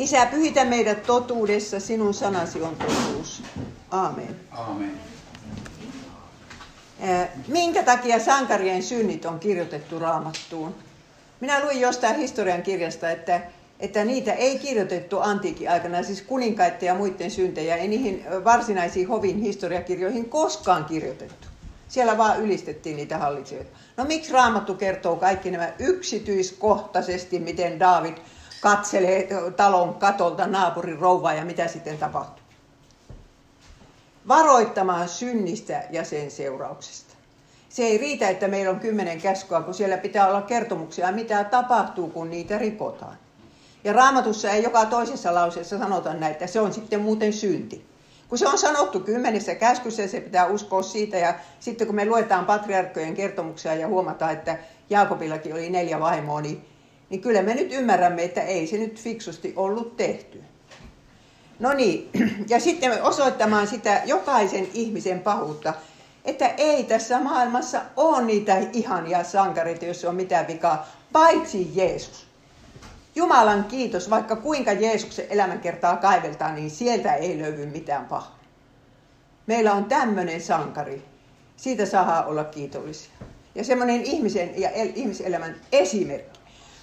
Isä, pyhitä meidät totuudessa, sinun sanasi on totuus. Aamen. Aamen. Minkä takia sankarien synnit on kirjoitettu raamattuun? Minä luin jostain historian kirjasta, että, että niitä ei kirjoitettu antiikin aikana, siis kuninkaiden ja muiden syntejä, ei niihin varsinaisiin hovin historiakirjoihin koskaan kirjoitettu. Siellä vaan ylistettiin niitä hallitsijoita. No miksi Raamattu kertoo kaikki nämä yksityiskohtaisesti, miten David katselee talon katolta naapurin rouvaa ja mitä sitten tapahtuu? Varoittamaan synnistä ja sen seurauksista. Se ei riitä, että meillä on kymmenen käskyä, kun siellä pitää olla kertomuksia, mitä tapahtuu, kun niitä rikotaan. Ja raamatussa ei joka toisessa lauseessa sanota näitä, se on sitten muuten synti. Kun se on sanottu kymmenessä käskyssä, se pitää uskoa siitä. Ja sitten kun me luetaan patriarkkojen kertomuksia ja huomataan, että Jaakobillakin oli neljä vaimoa, niin, niin kyllä me nyt ymmärrämme, että ei se nyt fiksusti ollut tehty. No niin, ja sitten osoittamaan sitä jokaisen ihmisen pahuutta, että ei tässä maailmassa ole niitä ihania sankareita, jos on mitään vikaa, paitsi Jeesus. Jumalan kiitos, vaikka kuinka Jeesuksen elämänkertaa kaiveltaan, niin sieltä ei löydy mitään pahaa. Meillä on tämmöinen sankari. Siitä saa olla kiitollisia. Ja semmoinen ihmisen ja el- ihmiselämän esimerkki.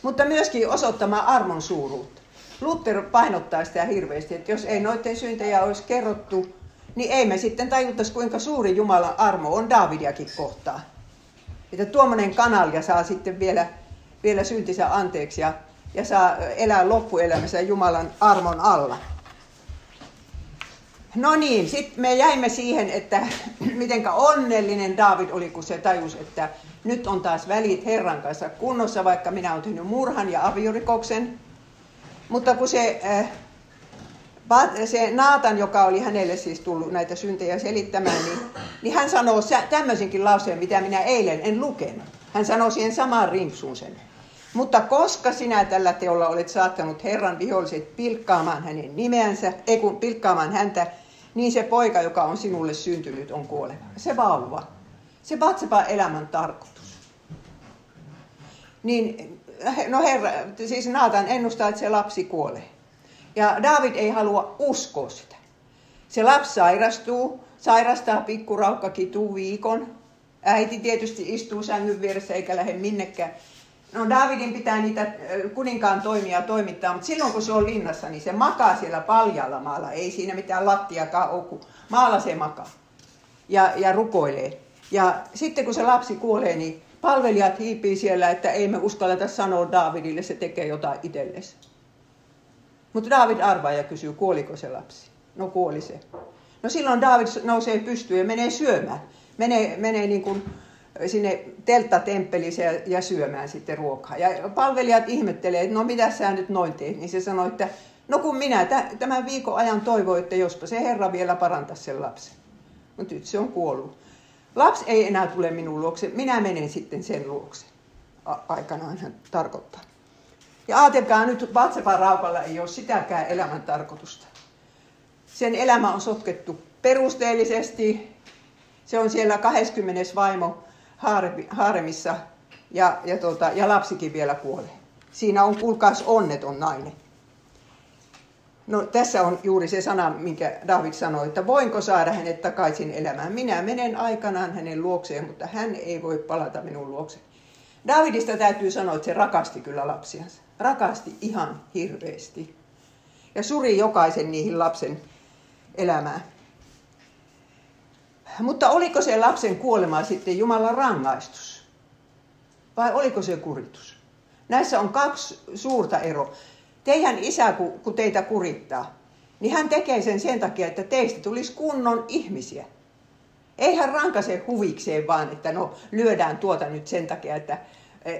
Mutta myöskin osoittamaan armon suuruutta. Luther painottaa sitä hirveästi, että jos ei noiden syntejä olisi kerrottu, niin ei me sitten tajuttaisi, kuinka suuri Jumalan armo on Davidiakin kohtaan. Että tuommoinen kanalja saa sitten vielä, vielä syntinsä anteeksi ja ja saa elää loppuelämässä Jumalan armon alla. No niin, sitten me jäimme siihen, että mitenkä onnellinen David oli, kun se tajusi, että nyt on taas välit Herran kanssa kunnossa, vaikka minä olen tehnyt murhan ja aviorikoksen. Mutta kun se, äh, se Naatan, joka oli hänelle siis tullut näitä syntejä selittämään, niin, niin hän sanoo tämmöisenkin lauseen, mitä minä eilen en lukenut. Hän sanoi siihen samaan rimpsuun sen. Mutta koska sinä tällä teolla olet saattanut Herran viholliset pilkkaamaan hänen nimeänsä, ei kun pilkkaamaan häntä, niin se poika, joka on sinulle syntynyt, on kuoleva. Se vauva. Se Batseba elämän tarkoitus. Niin, no herra, siis Naatan ennustaa, että se lapsi kuolee. Ja David ei halua uskoa sitä. Se lapsi sairastuu, sairastaa pikkuraukka kituu viikon. Äiti tietysti istuu sängyn vieressä eikä lähde minnekään. No Davidin pitää niitä kuninkaan toimia toimittaa, mutta silloin kun se on linnassa, niin se makaa siellä paljalla maalla. Ei siinä mitään lattiakaan ole, kun maalla se makaa ja, ja rukoilee. Ja sitten kun se lapsi kuolee, niin palvelijat hiipii siellä, että ei me uskalleta sanoa Davidille, se tekee jotain itsellesi. Mutta David arvaa ja kysyy, kuoliko se lapsi. No kuoli se. No silloin David nousee pystyyn ja menee syömään. Menee, menee niin kuin sinne telttatemppeliin ja syömään sitten ruokaa. Ja palvelijat ihmettelee, että no mitä sä nyt noin teet, niin se sanoi, että no kun minä tämän viikon ajan toivoin, että jospa se Herra vielä parantaisi sen lapsen. Mutta nyt se on kuollut. Lapsi ei enää tule minun luokse, minä menen sitten sen luokse. A- aikanaan hän tarkoittaa. Ja ajatelkaa nyt, Batsepan raukalla ei ole sitäkään elämän tarkoitusta. Sen elämä on sotkettu perusteellisesti. Se on siellä 20. vaimo haaremissa ja, ja, tuota, ja lapsikin vielä kuolee. Siinä on kuulkaas onneton nainen. No tässä on juuri se sana, minkä David sanoi, että voinko saada hänet takaisin elämään. Minä menen aikanaan hänen luokseen, mutta hän ei voi palata minun luokseen. Davidista täytyy sanoa, että se rakasti kyllä lapsiansa. Rakasti ihan hirveästi. Ja suri jokaisen niihin lapsen elämään. Mutta oliko se lapsen kuolema sitten Jumalan rangaistus? Vai oliko se kuritus? Näissä on kaksi suurta eroa. Teidän isä, kun teitä kurittaa, niin hän tekee sen sen takia, että teistä tulisi kunnon ihmisiä. Ei hän rankase huvikseen vaan, että no lyödään tuota nyt sen takia, että,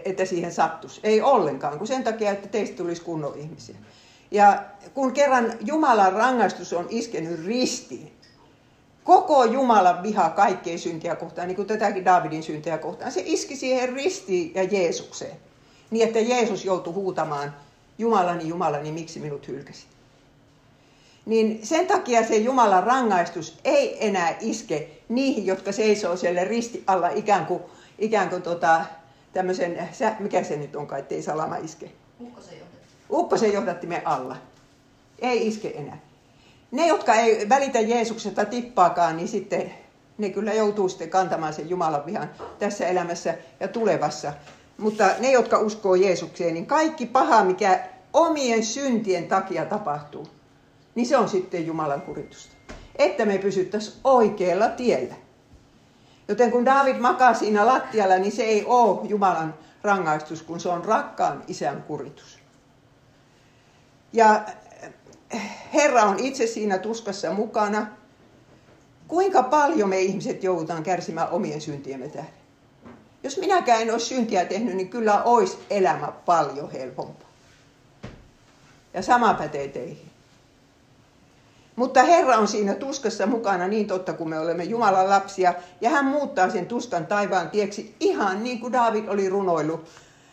että siihen sattuisi. Ei ollenkaan, kun sen takia, että teistä tulisi kunnon ihmisiä. Ja kun kerran Jumalan rangaistus on iskenyt ristiin, koko Jumalan viha kaikkeen syntiä kohtaan, niin kuin tätäkin Davidin syntiä kohtaan. Se iski siihen ristiin ja Jeesukseen. Niin, että Jeesus joutui huutamaan, Jumalani, Jumalani, miksi minut hylkäsit? Niin sen takia se Jumalan rangaistus ei enää iske niihin, jotka seisoo siellä risti alla ikään kuin, ikään kuin tota, tämmöisen, mikä se nyt onkaan, ettei salama iske? Ukkosen johdattimen alla. Ei iske enää. Ne, jotka ei välitä Jeesuksesta tippaakaan, niin sitten ne kyllä joutuu sitten kantamaan sen Jumalan vihan tässä elämässä ja tulevassa. Mutta ne, jotka uskoo Jeesukseen, niin kaikki paha, mikä omien syntien takia tapahtuu, niin se on sitten Jumalan kuritusta. Että me pysyttäisiin oikealla tiellä. Joten kun David makaa siinä lattialla, niin se ei ole Jumalan rangaistus, kun se on rakkaan isän kuritus. Ja Herra on itse siinä tuskassa mukana. Kuinka paljon me ihmiset joudutaan kärsimään omien syntiemme tähden? Jos minäkään en olisi syntiä tehnyt, niin kyllä olisi elämä paljon helpompaa. Ja sama pätee teihin. Mutta Herra on siinä tuskassa mukana niin totta kuin me olemme Jumalan lapsia. Ja hän muuttaa sen tuskan taivaan tieksi ihan niin kuin David oli runoillut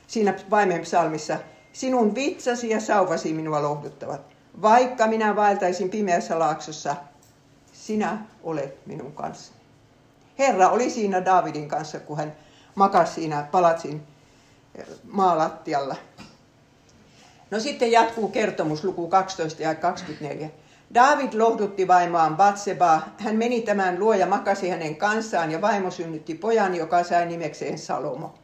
siinä vaimen psalmissa. Sinun vitsasi ja sauvasi minua lohduttavat. Vaikka minä vaeltaisin pimeässä laaksossa, sinä olet minun kanssani. Herra oli siinä Davidin kanssa, kun hän makasi siinä palatsin eh, maalattialla. No sitten jatkuu kertomus luku 12 ja 24. David lohdutti vaimoaan Batsebaa. Hän meni tämän luo ja makasi hänen kanssaan ja vaimo synnytti pojan, joka sai nimekseen Salomo.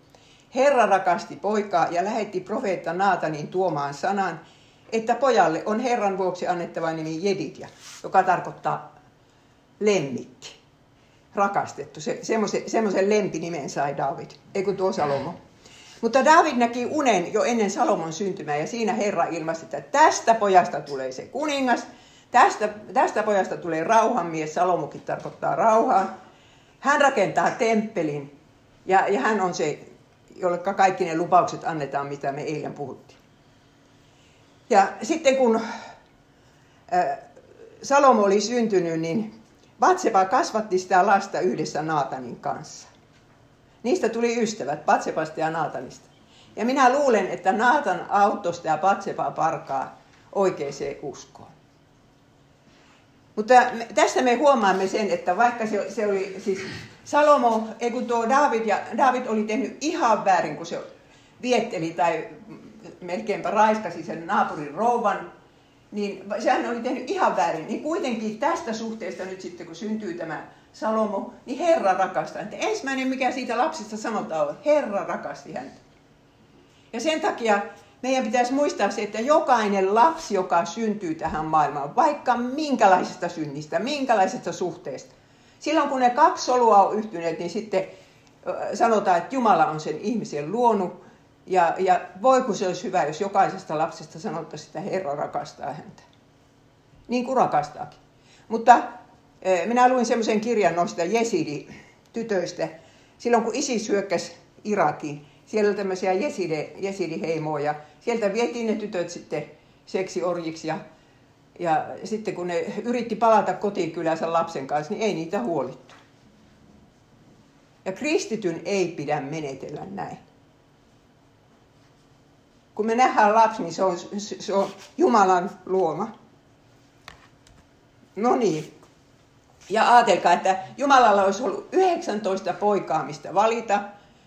Herra rakasti poikaa ja lähetti profeetta Naatanin tuomaan sanan, että pojalle on Herran vuoksi annettava nimi Jedidja, joka tarkoittaa lemmikki, rakastettu. Se, semmoisen, lempinimen sai David, ei kun tuo Salomo. Mutta David näki unen jo ennen Salomon syntymää ja siinä Herra ilmaisi, että tästä pojasta tulee se kuningas, tästä, tästä pojasta tulee rauhanmies, Salomokin tarkoittaa rauhaa. Hän rakentaa temppelin ja, ja hän on se, jolle kaikki ne lupaukset annetaan, mitä me eilen puhuttiin. Ja sitten kun Salomo oli syntynyt, niin Batseba kasvatti sitä lasta yhdessä Naatanin kanssa. Niistä tuli ystävät, Batsebasta ja Naatanista. Ja minä luulen, että Naatan autosta ja Batseba parkaa oikeaan uskoon. Mutta tästä me huomaamme sen, että vaikka se, se oli siis Salomo, ei kun tuo David, ja David oli tehnyt ihan väärin, kun se vietteli tai melkeinpä raiskasi sen naapurin rouvan, niin sehän oli tehnyt ihan väärin. Niin kuitenkin tästä suhteesta nyt sitten, kun syntyy tämä Salomo, niin Herra rakastaa häntä. Ensimmäinen, mikä siitä lapsista sanotaan, on, Herra rakasti häntä. Ja sen takia meidän pitäisi muistaa se, että jokainen lapsi, joka syntyy tähän maailmaan, vaikka minkälaisesta synnistä, minkälaisesta suhteesta, silloin kun ne kaksi solua on yhtyneet, niin sitten sanotaan, että Jumala on sen ihmisen luonut ja, ja voi kun se olisi hyvä, jos jokaisesta lapsesta sanottaisiin, että Herra rakastaa häntä. Niin kuin rakastaakin. Mutta e, minä luin semmoisen kirjan noista Jesidi-tytöistä. Silloin kun ISIS hyökkäsi Irakiin, siellä oli tämmöisiä jeside, jesidiheimoja. Sieltä vietiin ne tytöt sitten seksiorjiksi ja, ja sitten kun ne yritti palata kotikylänsä lapsen kanssa, niin ei niitä huolittu. Ja kristityn ei pidä menetellä näin kun me nähdään lapsi, niin se on, se on Jumalan luoma. No niin. Ja ajatelkaa, että Jumalalla olisi ollut 19 poikaa, mistä valita,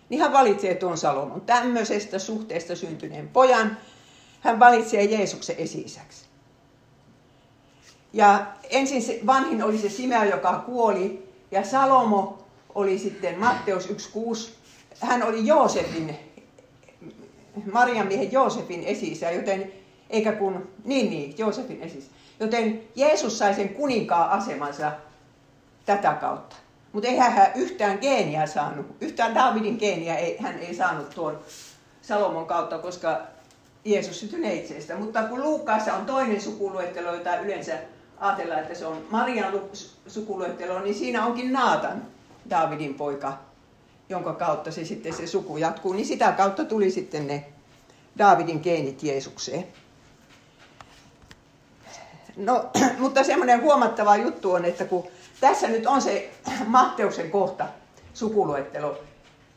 niin hän valitsee tuon Salomon tämmöisestä suhteesta syntyneen pojan. Hän valitsee Jeesuksen esi Ja ensin se vanhin oli se Simea, joka kuoli, ja Salomo oli sitten Matteus 1.6. Hän oli Joosefin Marian miehen Joosefin esisä, joten, eikä kun, niin niin, Joosefin esis. Joten Jeesus sai sen kuninkaan asemansa tätä kautta. Mutta eihän hän yhtään geeniä saanut, yhtään Davidin geeniä ei, hän ei saanut tuon Salomon kautta, koska Jeesus syntyi neitseistä. Mutta kun Luukkaassa on toinen sukuluettelo, jota yleensä ajatellaan, että se on Marian sukuluettelo, niin siinä onkin Naatan, Davidin poika, jonka kautta se sitten se suku jatkuu, niin sitä kautta tuli sitten ne Daavidin geenit Jeesukseen. No, mutta semmoinen huomattava juttu on, että kun tässä nyt on se Matteuksen kohta sukuluettelo,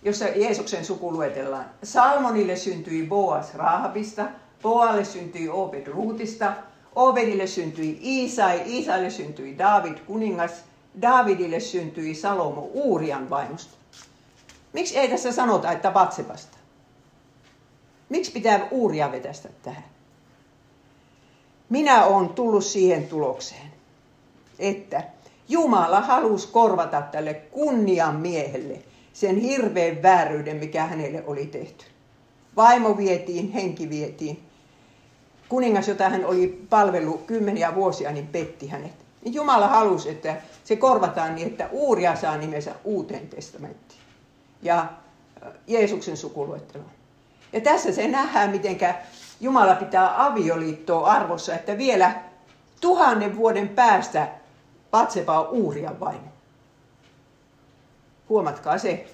jossa Jeesuksen suku luetellaan. Salmonille syntyi Boas Rahabista, Boalle syntyi Obed Ruutista, Obedille syntyi Iisai, Iisaille syntyi David kuningas, Davidille syntyi Salomo Uurian vaimosta. Miksi ei tässä sanota, että Batsebasta? Miksi pitää uuria vetästä tähän? minä olen tullut siihen tulokseen, että Jumala halusi korvata tälle kunnian miehelle sen hirveän vääryyden, mikä hänelle oli tehty. Vaimo vietiin, henki vietiin. Kuningas, jota hän oli palvellut kymmeniä vuosia, niin petti hänet. Niin Jumala halusi, että se korvataan niin, että Uuria saa nimensä uuteen testamenttiin ja Jeesuksen sukuluetteloon. Ja tässä se nähdään, miten Jumala pitää avioliittoa arvossa, että vielä tuhannen vuoden päästä Patsepa on Uurian vaimo. Huomatkaa se.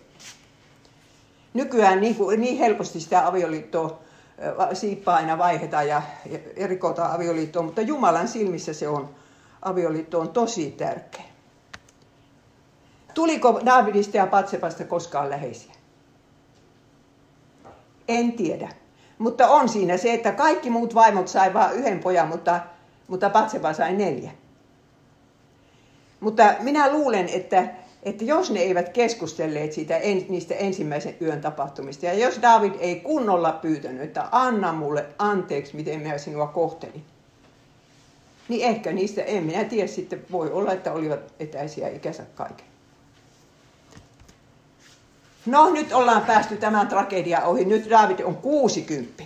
Nykyään niin, kuin, niin helposti sitä avioliittoa siippaa aina vaihdetaan ja, ja rikotaan avioliittoa, mutta Jumalan silmissä se on, avioliitto on tosi tärkeä. Tuliko Davidista ja Patsepasta koskaan läheisiä? En tiedä. Mutta on siinä se, että kaikki muut vaimot sai vain yhden pojan, mutta, mutta Patsepa sai neljä. Mutta minä luulen, että, että jos ne eivät keskustelleet siitä, niistä ensimmäisen yön tapahtumista, ja jos David ei kunnolla pyytänyt, että anna mulle anteeksi, miten minä sinua kohtelin, niin ehkä niistä, en minä tiedä, sitten voi olla, että olivat etäisiä ikänsä kaiken. No nyt ollaan päästy tämän tragedia ohi. Nyt David on 60.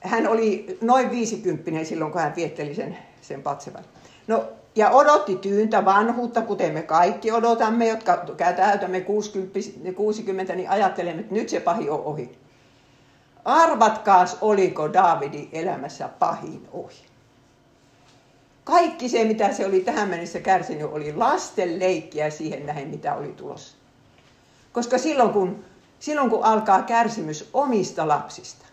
Hän oli noin 50 silloin, kun hän vietteli sen, sen patsevan. No, ja odotti tyyntä vanhuutta, kuten me kaikki odotamme, jotka täytämme 60, 60, niin ajattelemme, että nyt se pahi on ohi. Arvatkaas, oliko Davidin elämässä pahin ohi. Kaikki se, mitä se oli tähän mennessä kärsinyt, oli lasten leikkiä siihen nähden, mitä oli tulossa. Koska silloin kun, silloin kun alkaa kärsimys omista lapsista,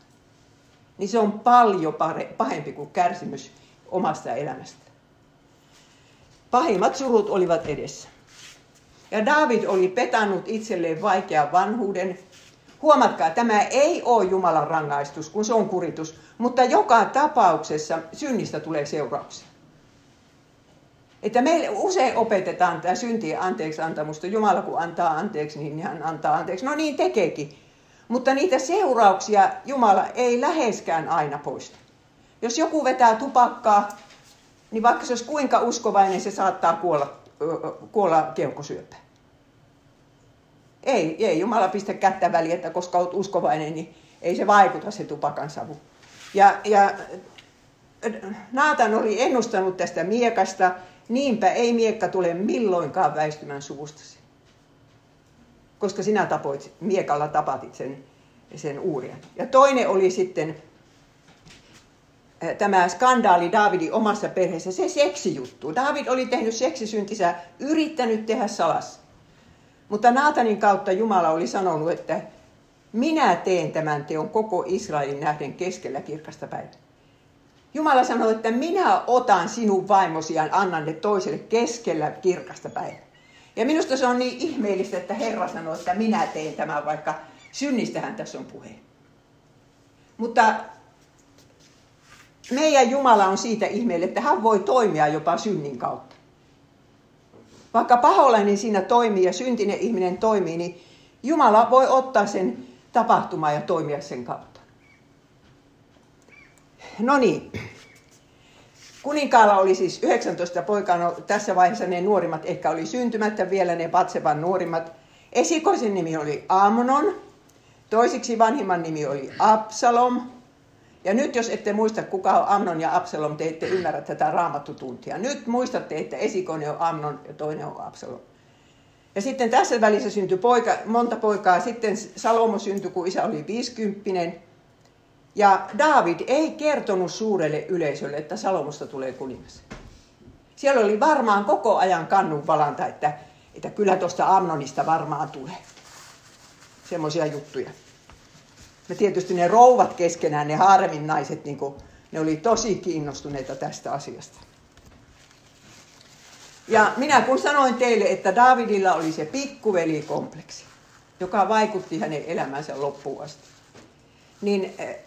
niin se on paljon pahempi kuin kärsimys omasta elämästä. Pahimmat surut olivat edessä. Ja David oli petannut itselleen vaikean vanhuuden. Huomatkaa, tämä ei ole Jumalan rangaistus, kun se on kuritus, mutta joka tapauksessa synnistä tulee seurauksia. Että meille usein opetetaan tämä syntien anteeksi antamusta. Jumala kun antaa anteeksi, niin hän antaa anteeksi. No niin tekeekin. Mutta niitä seurauksia Jumala ei läheskään aina poista. Jos joku vetää tupakkaa, niin vaikka se olisi kuinka uskovainen, se saattaa kuolla, kuolla keuhkosyöpään. Ei, ei Jumala pistä kättä väliin, että koska olet uskovainen, niin ei se vaikuta se tupakan savu. Ja, ja Naatan oli ennustanut tästä miekasta, niinpä ei miekka tule milloinkaan väistymään suvustasi. Koska sinä tapoit, miekalla tapatit sen, sen uurian. Ja toinen oli sitten tämä skandaali Davidin omassa perheessä, se seksijuttu. David oli tehnyt seksisyntinsä, yrittänyt tehdä salas. Mutta Naatanin kautta Jumala oli sanonut, että minä teen tämän teon koko Israelin nähden keskellä kirkasta päivää. Jumala sanoi, että minä otan sinun vaimosi ja annan ne toiselle keskellä kirkasta päivää. Ja minusta se on niin ihmeellistä, että Herra sanoi, että minä teen tämän, vaikka synnistähän tässä on puhe. Mutta meidän Jumala on siitä ihmeellinen, että hän voi toimia jopa synnin kautta. Vaikka paholainen siinä toimii ja syntinen ihminen toimii, niin Jumala voi ottaa sen tapahtumaan ja toimia sen kautta. No niin. Kuninkaalla oli siis 19 poikaa, no, tässä vaiheessa ne nuorimmat ehkä oli syntymättä vielä, ne Batsevan nuorimmat. Esikoisen nimi oli Amnon, toisiksi vanhimman nimi oli Absalom, ja nyt jos ette muista, kuka on Amnon ja Absalom, te ette ymmärrä tätä raamattutuntia. Nyt muistatte, että esikoinen on Amnon ja toinen on Absalom. Ja sitten tässä välissä syntyi poika, monta poikaa. Sitten Salomo syntyi, kun isä oli 50. Ja David ei kertonut suurelle yleisölle, että Salomosta tulee kuningas. Siellä oli varmaan koko ajan kannun valanta, että, että kyllä tuosta Amnonista varmaan tulee. Semmoisia juttuja. Ja tietysti ne rouvat keskenään, ne harmin naiset, niin kuin, ne oli tosi kiinnostuneita tästä asiasta. Ja minä kun sanoin teille, että Davidilla oli se pikkuvelikompleksi, joka vaikutti hänen elämänsä loppuun asti, niin eh,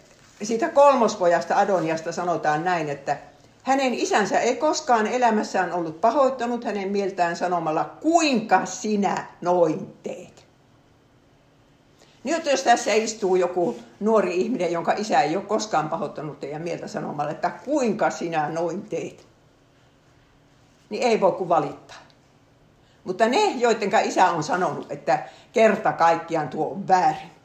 siitä kolmospojasta Adoniasta sanotaan näin, että hänen isänsä ei koskaan elämässään ollut pahoittanut hänen mieltään sanomalla, kuinka sinä noin teet. Nyt jos tässä istuu joku nuori ihminen, jonka isä ei ole koskaan pahoittanut teidän mieltä sanomalla, että kuinka sinä noin teit, niin ei voi kuin valittaa. Mutta ne, joiden isä on sanonut, että kerta kaikkiaan tuo on väärin,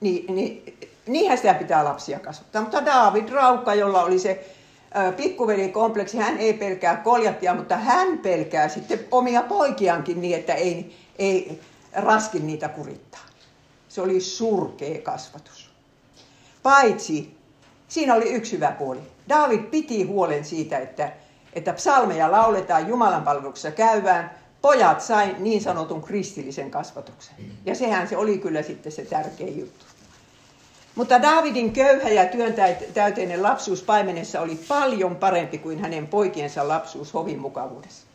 niin, niin niinhän sitä pitää lapsia kasvattaa. Mutta David Raukka, jolla oli se pikkuvelikompleksi, hän ei pelkää koljattia, mutta hän pelkää sitten omia poikiankin niin, että ei, ei raskin niitä kurittaa. Se oli surkea kasvatus. Paitsi, siinä oli yksi hyvä puoli. David piti huolen siitä, että, että psalmeja lauletaan Jumalan palveluksessa käyvään. Pojat sai niin sanotun kristillisen kasvatuksen. Ja sehän se oli kyllä sitten se tärkein juttu. Mutta Davidin köyhä ja työntäyteinen lapsuus paimenessa oli paljon parempi kuin hänen poikiensa lapsuus hovin mukavuudessa.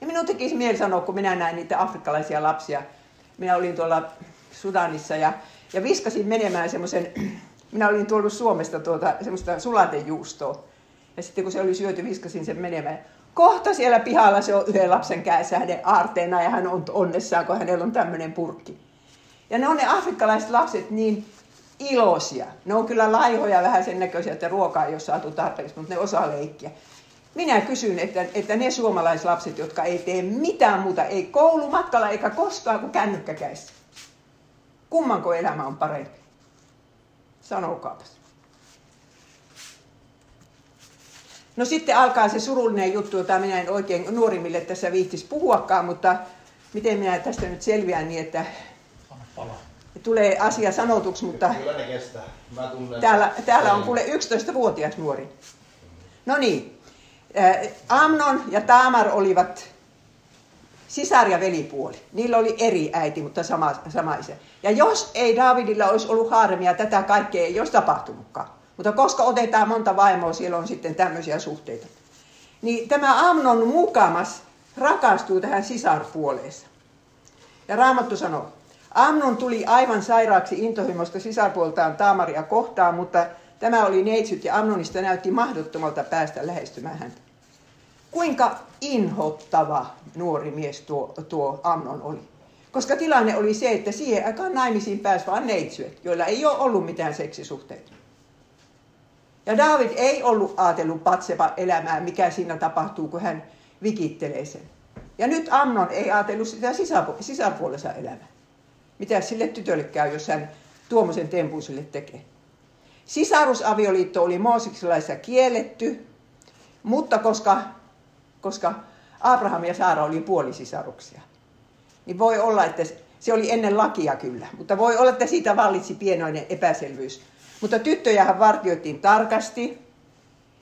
Ja minun tekisi mieli sanoa, kun minä näin niitä afrikkalaisia lapsia. Minä olin tuolla Sudanissa ja, ja viskasin menemään semmoisen, minä olin tuonut Suomesta tuota, semmoista sulatejuustoa. Ja sitten kun se oli syöty, viskasin sen menemään. Kohta siellä pihalla se on yhden lapsen kädessä hänen aarteena ja hän on onnessaan, kun hänellä on tämmöinen purkki. Ja ne on ne afrikkalaiset lapset niin iloisia. Ne on kyllä laihoja vähän sen näköisiä, että ruokaa ei ole saatu tarpeeksi, mutta ne osaa leikkiä. Minä kysyn, että, että ne suomalaislapset, jotka ei tee mitään muuta, ei koulumatkalla eikä koskaan kuin kännykkäkäissä. Kummanko elämä on parempi? Sanokaapas. No sitten alkaa se surullinen juttu, jota minä en oikein nuorimmille tässä viihtisi puhuakaan, mutta miten minä tästä nyt selviän niin, että tulee asia sanotuksi, mutta Kyllä ne kestää. Mä tunnen täällä, täällä on kuule 11-vuotias nuori. No niin, Amnon ja Taamar olivat sisar- ja velipuoli. Niillä oli eri äiti, mutta sama, sama isä. Ja jos ei Davidilla olisi ollut haaremia, tätä kaikkea ei olisi tapahtunutkaan. Mutta koska otetaan monta vaimoa, siellä on sitten tämmöisiä suhteita. Niin tämä Amnon mukamas rakastuu tähän sisarpuoleensa. Ja Raamattu sanoo, Amnon tuli aivan sairaaksi intohimosta sisarpuoltaan Taamaria kohtaan, mutta tämä oli neitsyt ja Amnonista näytti mahdottomalta päästä lähestymään häntä. Kuinka inhottava nuori mies tuo, tuo Amnon oli. Koska tilanne oli se, että siihen aikaan naimisiin pääsi vain neitsyet, joilla ei ole ollut mitään seksisuhteita. Ja David ei ollut ajatellut Patseva elämää, mikä siinä tapahtuu, kun hän vikittelee sen. Ja nyt Amnon ei ajatellut sitä sisäpuolensa elämää. Mitä sille tytölle käy, jos hän tuommoisen tempun sille tekee. Sisarusavioliitto oli Mooseksilaissa kielletty, mutta koska, koska Abraham ja Saara oli puolisisaruksia, niin voi olla, että se oli ennen lakia kyllä, mutta voi olla, että siitä vallitsi pienoinen epäselvyys. Mutta tyttöjähän vartioitiin tarkasti,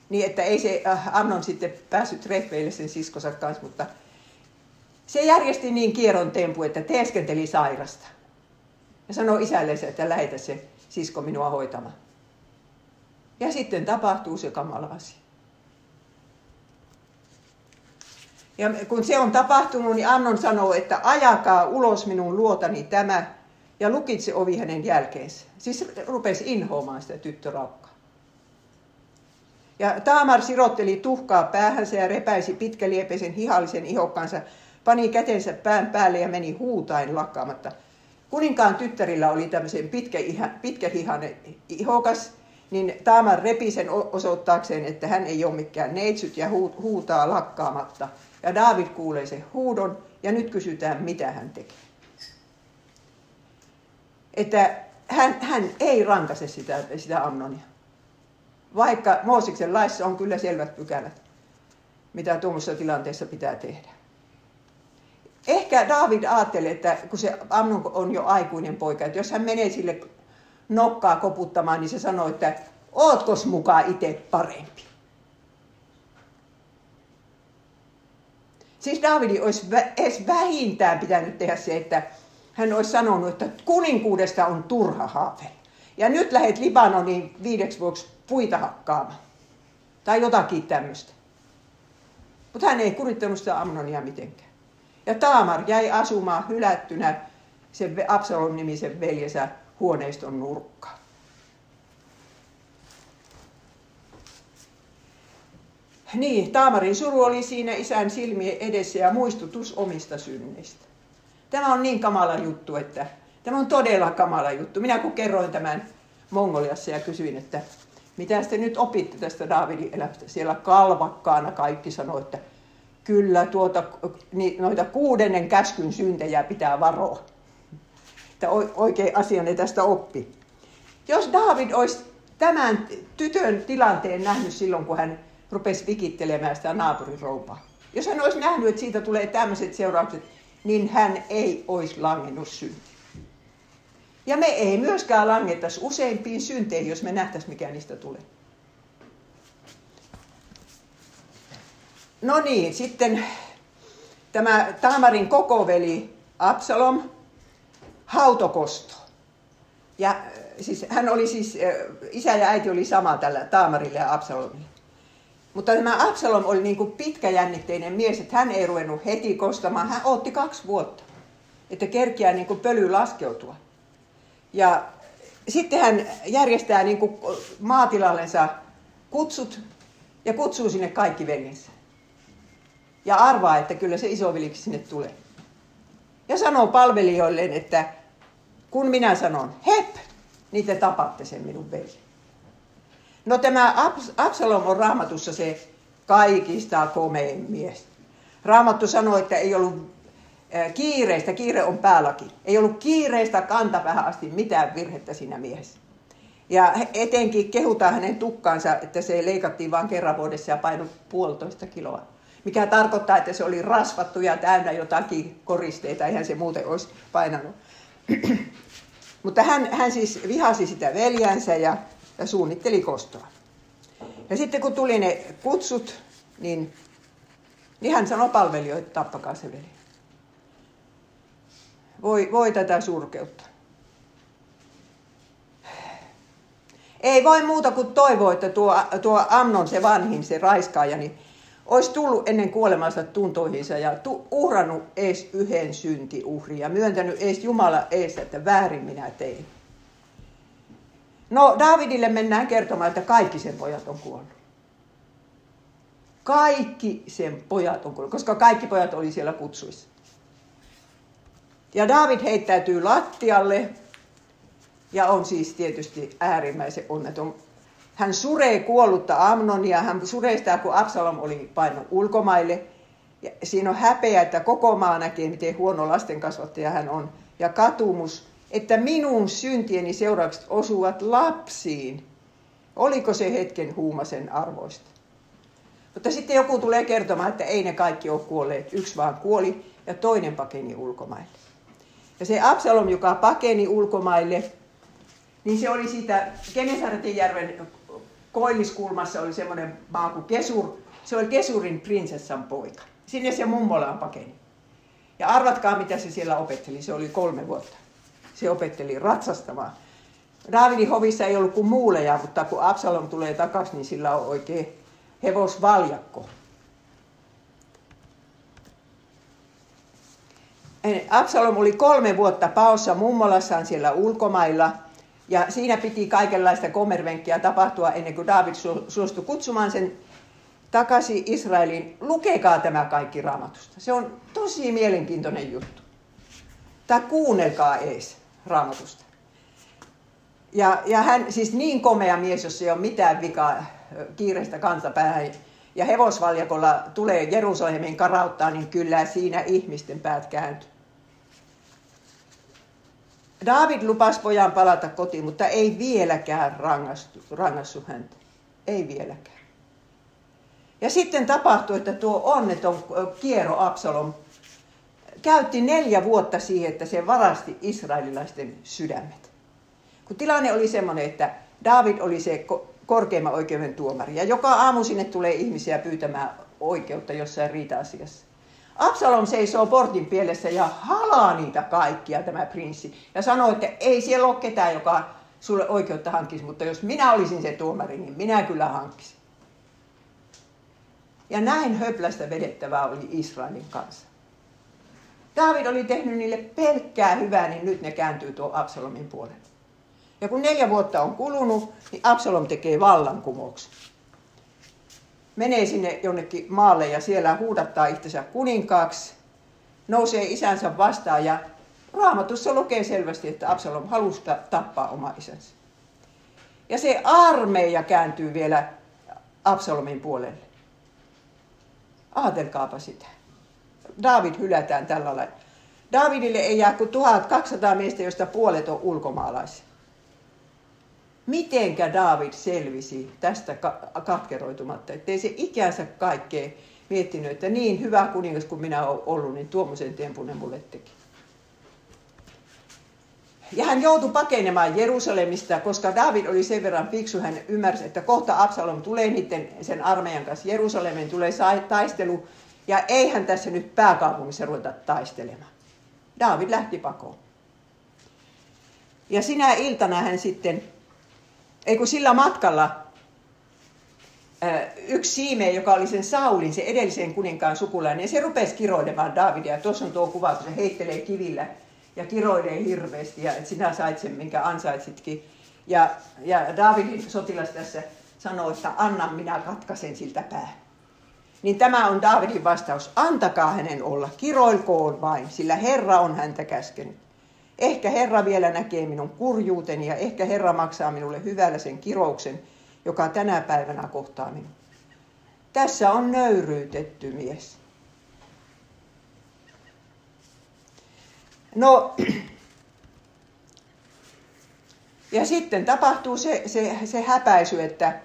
niin että ei se äh, Amnon sitten päässyt treffeille sen siskonsa kanssa, mutta se järjesti niin kierron tempu, että teeskenteli sairasta. Ja sanoi isälle, että lähetä se sisko minua hoitamaan. Ja sitten tapahtuu se kamala asia. Ja kun se on tapahtunut, niin Annon sanoo, että ajakaa ulos minun luotani tämä ja lukitse ovi hänen jälkeensä. Siis rupesi inhoamaan sitä tyttöraukkaa. Ja Taamar sirotteli tuhkaa päähänsä ja repäisi pitkäliepeisen hihallisen ihokkansa, pani kätensä pään päälle ja meni huutain lakkaamatta. Kuninkaan tyttärillä oli tämmöisen pitkä, pitkähihainen ihokas, niin Taamar repi sen osoittaakseen, että hän ei ole mikään neitsyt ja huutaa lakkaamatta. Ja David kuulee sen huudon ja nyt kysytään, mitä hän tekee. Että hän, hän ei rankase sitä, sitä Amnonia. Vaikka Moosiksen laissa on kyllä selvät pykälät, mitä tuommoisessa tilanteessa pitää tehdä. Ehkä David ajattelee, että kun se Amnon on jo aikuinen poika, että jos hän menee sille nokkaa koputtamaan, niin se sanoo, että ootkos mukaan itse parempi. Siis Davidi olisi edes vähintään pitänyt tehdä se, että hän olisi sanonut, että kuninkuudesta on turha haave. Ja nyt lähdet Libanoniin viideksi vuoksi puita hakkaamaan. Tai jotakin tämmöistä. Mutta hän ei kurittanut sitä Amnonia mitenkään. Ja Taamar jäi asumaan hylättynä sen Absalon nimisen veljensä huoneiston nurkkaan. Niin, Taamarin suru oli siinä isän silmien edessä ja muistutus omista synneistä. Tämä on niin kamala juttu, että tämä on todella kamala juttu. Minä kun kerroin tämän Mongoliassa ja kysyin, että mitä te nyt opitte tästä Daavidin elämästä, siellä kalvakkaana kaikki sanoi, että kyllä tuota, noita kuudennen käskyn syntejä pitää varoa. Että oikein asian ne tästä oppi. Jos David olisi tämän tytön tilanteen nähnyt silloin, kun hän rupesi vikittelemään sitä naapuriroupaa. Jos hän olisi nähnyt, että siitä tulee tämmöiset seuraukset, niin hän ei olisi langennut syntiin. Ja me ei myöskään langettaisi useimpiin synteihin, jos me nähtäisi, mikä niistä tulee. No niin, sitten tämä Taamarin kokoveli Absalom hautokosto. Ja äh, siis, hän oli siis, äh, isä ja äiti oli sama tällä Taamarille ja Absalomille. Mutta tämä Absalom oli niin kuin pitkäjännitteinen mies, että hän ei ruvennut heti kostamaan. Hän otti kaksi vuotta, että kerkiää niin kuin pöly laskeutua. Ja sitten hän järjestää niin kuin maatilallensa kutsut ja kutsuu sinne kaikki veljensä. Ja arvaa, että kyllä se isoveliksi sinne tulee. Ja sanoo palvelijoilleen, että kun minä sanon hep, niin te tapatte sen minun veli. No tämä Absalom on raamatussa se kaikista komein mies. Raamattu sanoi, että ei ollut kiireistä, kiire on päälläkin, ei ollut kiireistä kantapäähän asti mitään virhettä siinä miehessä. Ja etenkin kehutaan hänen tukkaansa, että se leikattiin vain kerran vuodessa ja painoi puolitoista kiloa. Mikä tarkoittaa, että se oli rasvattu ja täynnä jotakin koristeita, eihän se muuten olisi painanut. Mutta hän, hän siis vihasi sitä veljänsä ja, ja suunnitteli kostoa. Ja sitten kun tuli ne kutsut, niin, niin hän sanoi palvelijoille, että tappakaa se veli. Voi, voi tätä surkeutta. Ei voi muuta kuin toivoa, että tuo, tuo Amnon, se vanhin, se raiskaaja, niin olisi tullut ennen kuolemansa tuntoihinsa ja tu, uhrannut ees yhden syntiuhrin ja myöntänyt ees Jumala ees, että väärin minä tein. No Davidille mennään kertomaan, että kaikki sen pojat on kuollut. Kaikki sen pojat on kuollut, koska kaikki pojat oli siellä kutsuissa. Ja David heittäytyy lattialle ja on siis tietysti äärimmäisen onneton. Hän suree kuollutta Amnonia, hän suree sitä, kun Absalom oli painut ulkomaille. Ja siinä on häpeä, että koko maa näkee, miten huono lastenkasvattaja hän on. Ja katumus, että minun syntieni seuraukset osuvat lapsiin. Oliko se hetken huumasen arvoista? Mutta sitten joku tulee kertomaan, että ei ne kaikki ole kuolleet. Yksi vaan kuoli ja toinen pakeni ulkomaille. Ja se Absalom, joka pakeni ulkomaille, niin se oli siitä Genesaretinjärven koilliskulmassa oli semmoinen maa kuin Kesur. Se oli Kesurin prinsessan poika. Sinne se mummolaan pakeni. Ja arvatkaa, mitä se siellä opetteli. Se oli kolme vuotta. Se opetteli ratsastamaan. Daavidin hovissa ei ollut kuin muuleja, mutta kun Absalom tulee takaisin, niin sillä on oikein hevosvaljakko. Absalom oli kolme vuotta paossa mummolassaan siellä ulkomailla. Ja siinä piti kaikenlaista komervenkkiä tapahtua ennen kuin David suostui kutsumaan sen takaisin Israeliin. Lukekaa tämä kaikki raamatusta. Se on tosi mielenkiintoinen juttu. Tai kuunnelkaa ees raamatusta. Ja, ja hän siis niin komea mies, jos ei ole mitään vikaa kiireistä kansapäähän ja hevosvaljakolla tulee Jerusalemin karauttaa, niin kyllä siinä ihmisten päät kääntyy. David lupasi pojan palata kotiin, mutta ei vieläkään rangastu, rangassu häntä. Ei vieläkään. Ja sitten tapahtui, että tuo onneton kiero Absalom käytti neljä vuotta siihen, että se varasti israelilaisten sydämet. Kun tilanne oli semmoinen, että David oli se korkeimman oikeuden tuomari. Ja joka aamu sinne tulee ihmisiä pyytämään oikeutta jossain riita-asiassa. Absalom seisoo portin pielessä ja halaa niitä kaikkia, tämä prinssi. Ja sanoo, että ei siellä ole ketään, joka sulle oikeutta hankkisi, mutta jos minä olisin se tuomari, niin minä kyllä hankkisin. Ja näin höplästä vedettävää oli Israelin kanssa. David oli tehnyt niille pelkkää hyvää, niin nyt ne kääntyy tuon Absalomin puolelle. Ja kun neljä vuotta on kulunut, niin Absalom tekee vallankumouksen. Menee sinne jonnekin maalle ja siellä huudattaa itsensä kuninkaaksi. nousee isänsä vastaan ja raamatussa lukee selvästi, että Absalom halusi tappaa oma isänsä. Ja se armeija kääntyy vielä Absalomin puolelle. Aatelkaapa sitä. David hylätään tällä lailla. Davidille ei jää kuin 1200 miestä, joista puolet on ulkomaalaisia. Mitenkä David selvisi tästä katkeroitumatta, ettei se ikänsä kaikkea miettinyt, että niin hyvä kuningas kuin minä olen ollut, niin tuommoisen tempun ne mulle teki. Ja hän joutui pakenemaan Jerusalemista, koska David oli sen verran fiksu, hän ymmärsi, että kohta Absalom tulee niiden, sen armeijan kanssa Jerusalemin, tulee taistelu, ja eihän tässä nyt pääkaupungissa ruveta taistelemaan. David lähti pakoon. Ja sinä iltana hän sitten, ei kun sillä matkalla, yksi siime, joka oli sen Saulin, se edellisen kuninkaan sukulainen, se rupesi kiroilemaan Davidia. Tuossa on tuo kuva, kun se heittelee kivillä ja kiroilee hirveästi, ja että sinä sait sen, minkä ansaitsitkin. Ja, ja Davidin sotilas tässä sanoi, että anna minä katkaisen siltä pää. Niin tämä on Davidin vastaus. Antakaa hänen olla, kiroilkoon vain, sillä Herra on häntä käskenyt. Ehkä Herra vielä näkee minun kurjuuteni ja ehkä Herra maksaa minulle hyvällä sen kirouksen, joka tänä päivänä kohtaa minun. Tässä on nöyryytetty mies. No, ja sitten tapahtuu se, se, se häpäisy, että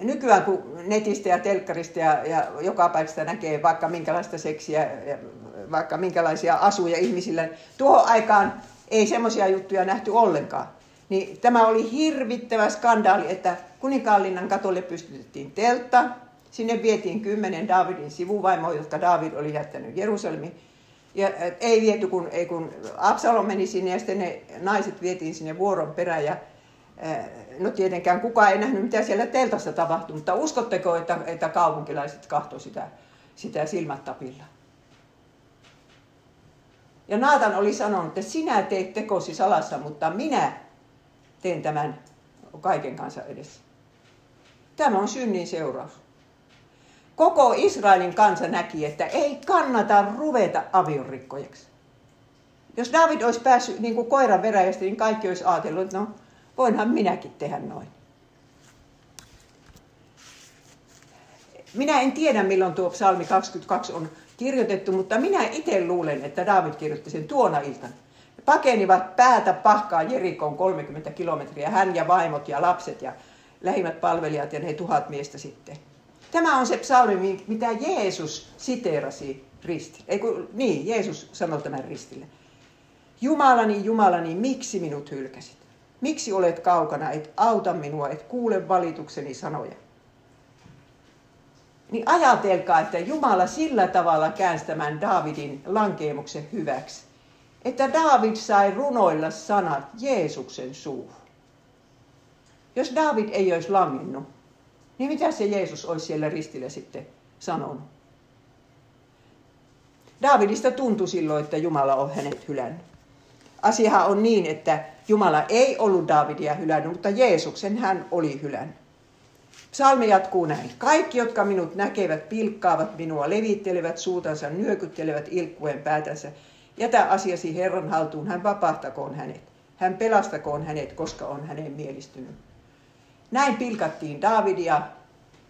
nykyään kun netistä ja telkkarista ja, ja joka paikasta näkee vaikka minkälaista seksiä vaikka minkälaisia asuja ihmisillä, tuohon aikaan ei semmoisia juttuja nähty ollenkaan. Niin tämä oli hirvittävä skandaali, että kuninkaallinnan katolle pystytettiin teltta, sinne vietiin kymmenen Davidin sivuvaimoa, jotka David oli jättänyt Jerusalemin. Ja ei viety, kun, ei kun Absalom meni sinne ja sitten ne naiset vietiin sinne vuoron perään ja no tietenkään kukaan ei nähnyt, mitä siellä teltassa tapahtui, mutta uskotteko, että, että kaupunkilaiset kahto sitä, sitä silmät tapilla? Ja Naatan oli sanonut, että sinä teet tekosi salassa, mutta minä teen tämän kaiken kanssa edessä. Tämä on synnin seuraus. Koko Israelin kansa näki, että ei kannata ruveta aviorikkojaksi. Jos David olisi päässyt niin kuin koiran veräjästä, niin kaikki olisi ajatellut, että no, voinhan minäkin tehdä noin. Minä en tiedä, milloin tuo psalmi 22 on kirjoitettu, mutta minä itse luulen, että David kirjoitti sen tuona iltana. Pakenivat päätä pahkaa Jerikoon 30 kilometriä, hän ja vaimot ja lapset ja lähimmät palvelijat ja ne tuhat miestä sitten. Tämä on se psalmi, mitä Jeesus siteerasi ristille. Ei kun, niin, Jeesus sanoi tämän ristille. Jumalani, Jumalani, miksi minut hylkäsit? Miksi olet kaukana, et auta minua, et kuule valitukseni sanoja? Niin ajatelkaa, että Jumala sillä tavalla käänsi tämän Daavidin lankeemuksen hyväksi, että David sai runoilla sanat Jeesuksen suuhun. Jos David ei olisi langinnut, niin mitä se Jeesus olisi siellä ristillä sitten sanonut? Davidista tuntui silloin, että Jumala on hänet hylännyt. Asiahan on niin, että Jumala ei ollut Davidia hylännyt, mutta Jeesuksen hän oli hylännyt. Psalmi jatkuu näin. Kaikki, jotka minut näkevät, pilkkaavat minua, levittelevät suutansa, nyökyttelevät ilkkuen päätänsä. Jätä asiasi Herran haltuun, hän vapahtakoon hänet. Hän pelastakoon hänet, koska on hänen mielistynyt. Näin pilkattiin Davidia,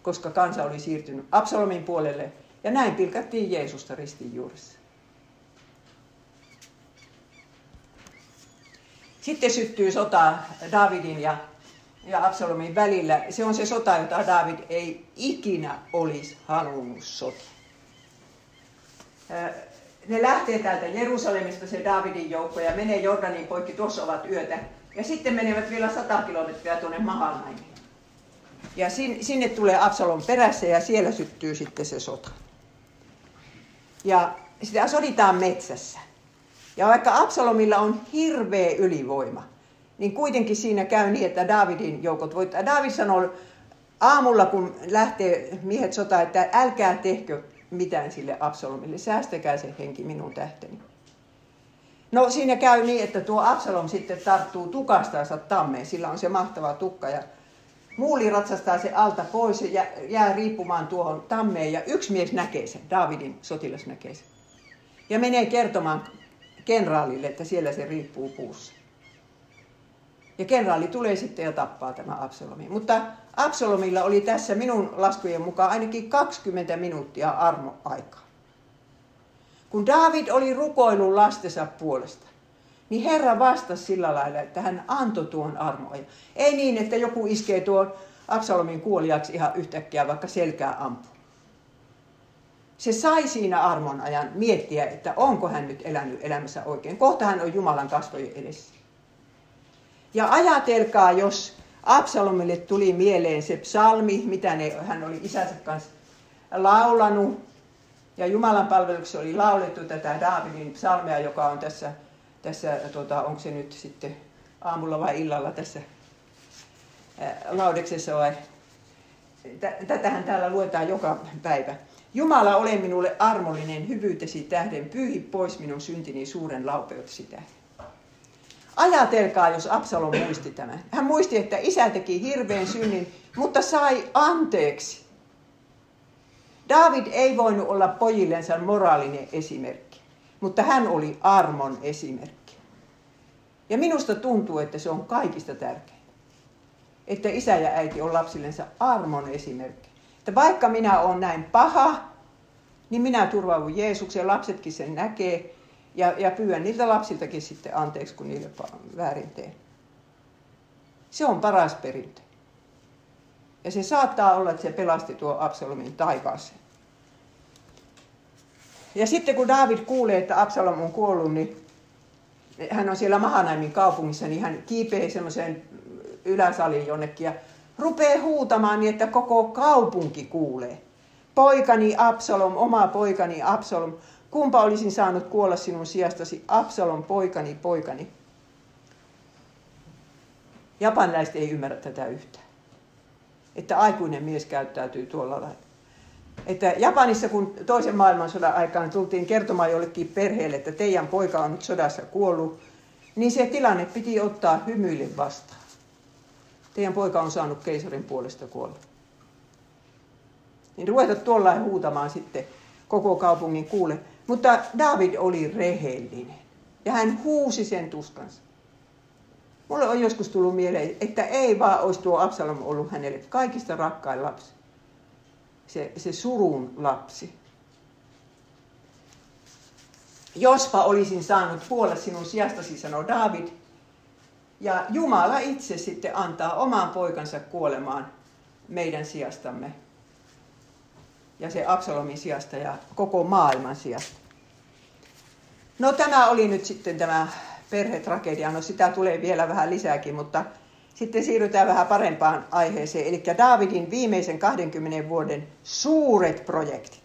koska kansa oli siirtynyt Absalomin puolelle, ja näin pilkattiin Jeesusta ristin juuressa. Sitten syttyy sota Davidin ja, ja Absalomin välillä. Se on se sota, jota David ei ikinä olisi halunnut sota. Ne lähtee täältä Jerusalemista se Davidin joukko ja menee Jordanin poikki, tuossa ovat yötä. Ja sitten menevät vielä 100 kilometriä tuonne Mahanaimiin. Ja sinne tulee Absalom perässä ja siellä syttyy sitten se sota. Ja sitä soditaan metsässä. Ja vaikka Absalomilla on hirveä ylivoima, niin kuitenkin siinä käy niin, että Davidin joukot voittaa. David sanoi aamulla, kun lähtee miehet sota, että älkää tehkö mitään sille Absalomille, säästäkää se henki minun tähteni. No siinä käy niin, että tuo Absalom sitten tarttuu tukastansa tammeen, sillä on se mahtava tukka ja muuli ratsastaa se alta pois ja jää riippumaan tuohon tammeen ja yksi mies näkee sen, Davidin sotilas näkee sen. Ja menee kertomaan kenraalille, että siellä se riippuu puussa. Ja kenraali tulee sitten ja tappaa tämä Absalomi. Mutta Absalomilla oli tässä minun laskujen mukaan ainakin 20 minuuttia armoaikaa. Kun David oli rukoillut lastensa puolesta, niin Herra vastasi sillä lailla, että hän antoi tuon armoja. Ei niin, että joku iskee tuon Absalomin kuoliaksi ihan yhtäkkiä, vaikka selkää ampuu. Se sai siinä armon ajan miettiä, että onko hän nyt elänyt elämässä oikein. Kohta hän on Jumalan kasvojen edessä. Ja ajatelkaa, jos Absalomille tuli mieleen se psalmi, mitä ne, hän oli isänsä kanssa laulanut. Ja Jumalan palveluksessa oli laulettu tätä Daavidin psalmea, joka on tässä, tässä tuota, onko se nyt sitten aamulla vai illalla tässä laudeksessa vai? Tätähän täällä luetaan joka päivä. Jumala, ole minulle armollinen hyvyytesi tähden, pyyhi pois minun syntini suuren laupeutesi tähden. Ajatelkaa, jos Absalom muisti tämän. Hän muisti, että isä teki hirveän synnin, mutta sai anteeksi. David ei voinut olla pojillensa moraalinen esimerkki, mutta hän oli armon esimerkki. Ja minusta tuntuu, että se on kaikista tärkeintä. Että isä ja äiti on lapsillensa armon esimerkki. Että vaikka minä olen näin paha, niin minä turvaudun Jeesukseen, lapsetkin sen näkee, ja, ja pyydän niiltä lapsiltakin sitten anteeksi, kun niille väärin teen. Se on paras perintö. Ja se saattaa olla, että se pelasti tuo Absalomin taivaaseen. Ja sitten kun David kuulee, että Absalom on kuollut, niin hän on siellä Mahanaimin kaupungissa, niin hän kiipee semmoiseen yläsaliin jonnekin ja rupeaa huutamaan niin, että koko kaupunki kuulee. Poikani Absalom, oma poikani Absalom, Kumpa olisin saanut kuolla sinun sijastasi, Absalon poikani, poikani. Japanilaiset ei ymmärrä tätä yhtään. Että aikuinen mies käyttäytyy tuolla lailla. Että Japanissa, kun toisen maailmansodan aikaan tultiin kertomaan jollekin perheelle, että teidän poika on nyt sodassa kuollut, niin se tilanne piti ottaa hymyille vastaan. Teidän poika on saanut keisarin puolesta kuolla. Niin ruveta tuolla huutamaan sitten koko kaupungin kuule. Mutta David oli rehellinen ja hän huusi sen tuskansa. Mulle on joskus tullut mieleen, että ei vaan olisi tuo Absalom ollut hänelle kaikista rakkain lapsi. Se, se surun lapsi. Jospa olisin saanut kuolla sinun sijastasi, sanoi David. Ja Jumala itse sitten antaa oman poikansa kuolemaan meidän sijastamme. Ja se Absalomin sijasta ja koko maailman sijasta. No tämä oli nyt sitten tämä perhetragedia. No sitä tulee vielä vähän lisääkin, mutta sitten siirrytään vähän parempaan aiheeseen. Eli Davidin viimeisen 20 vuoden suuret projektit.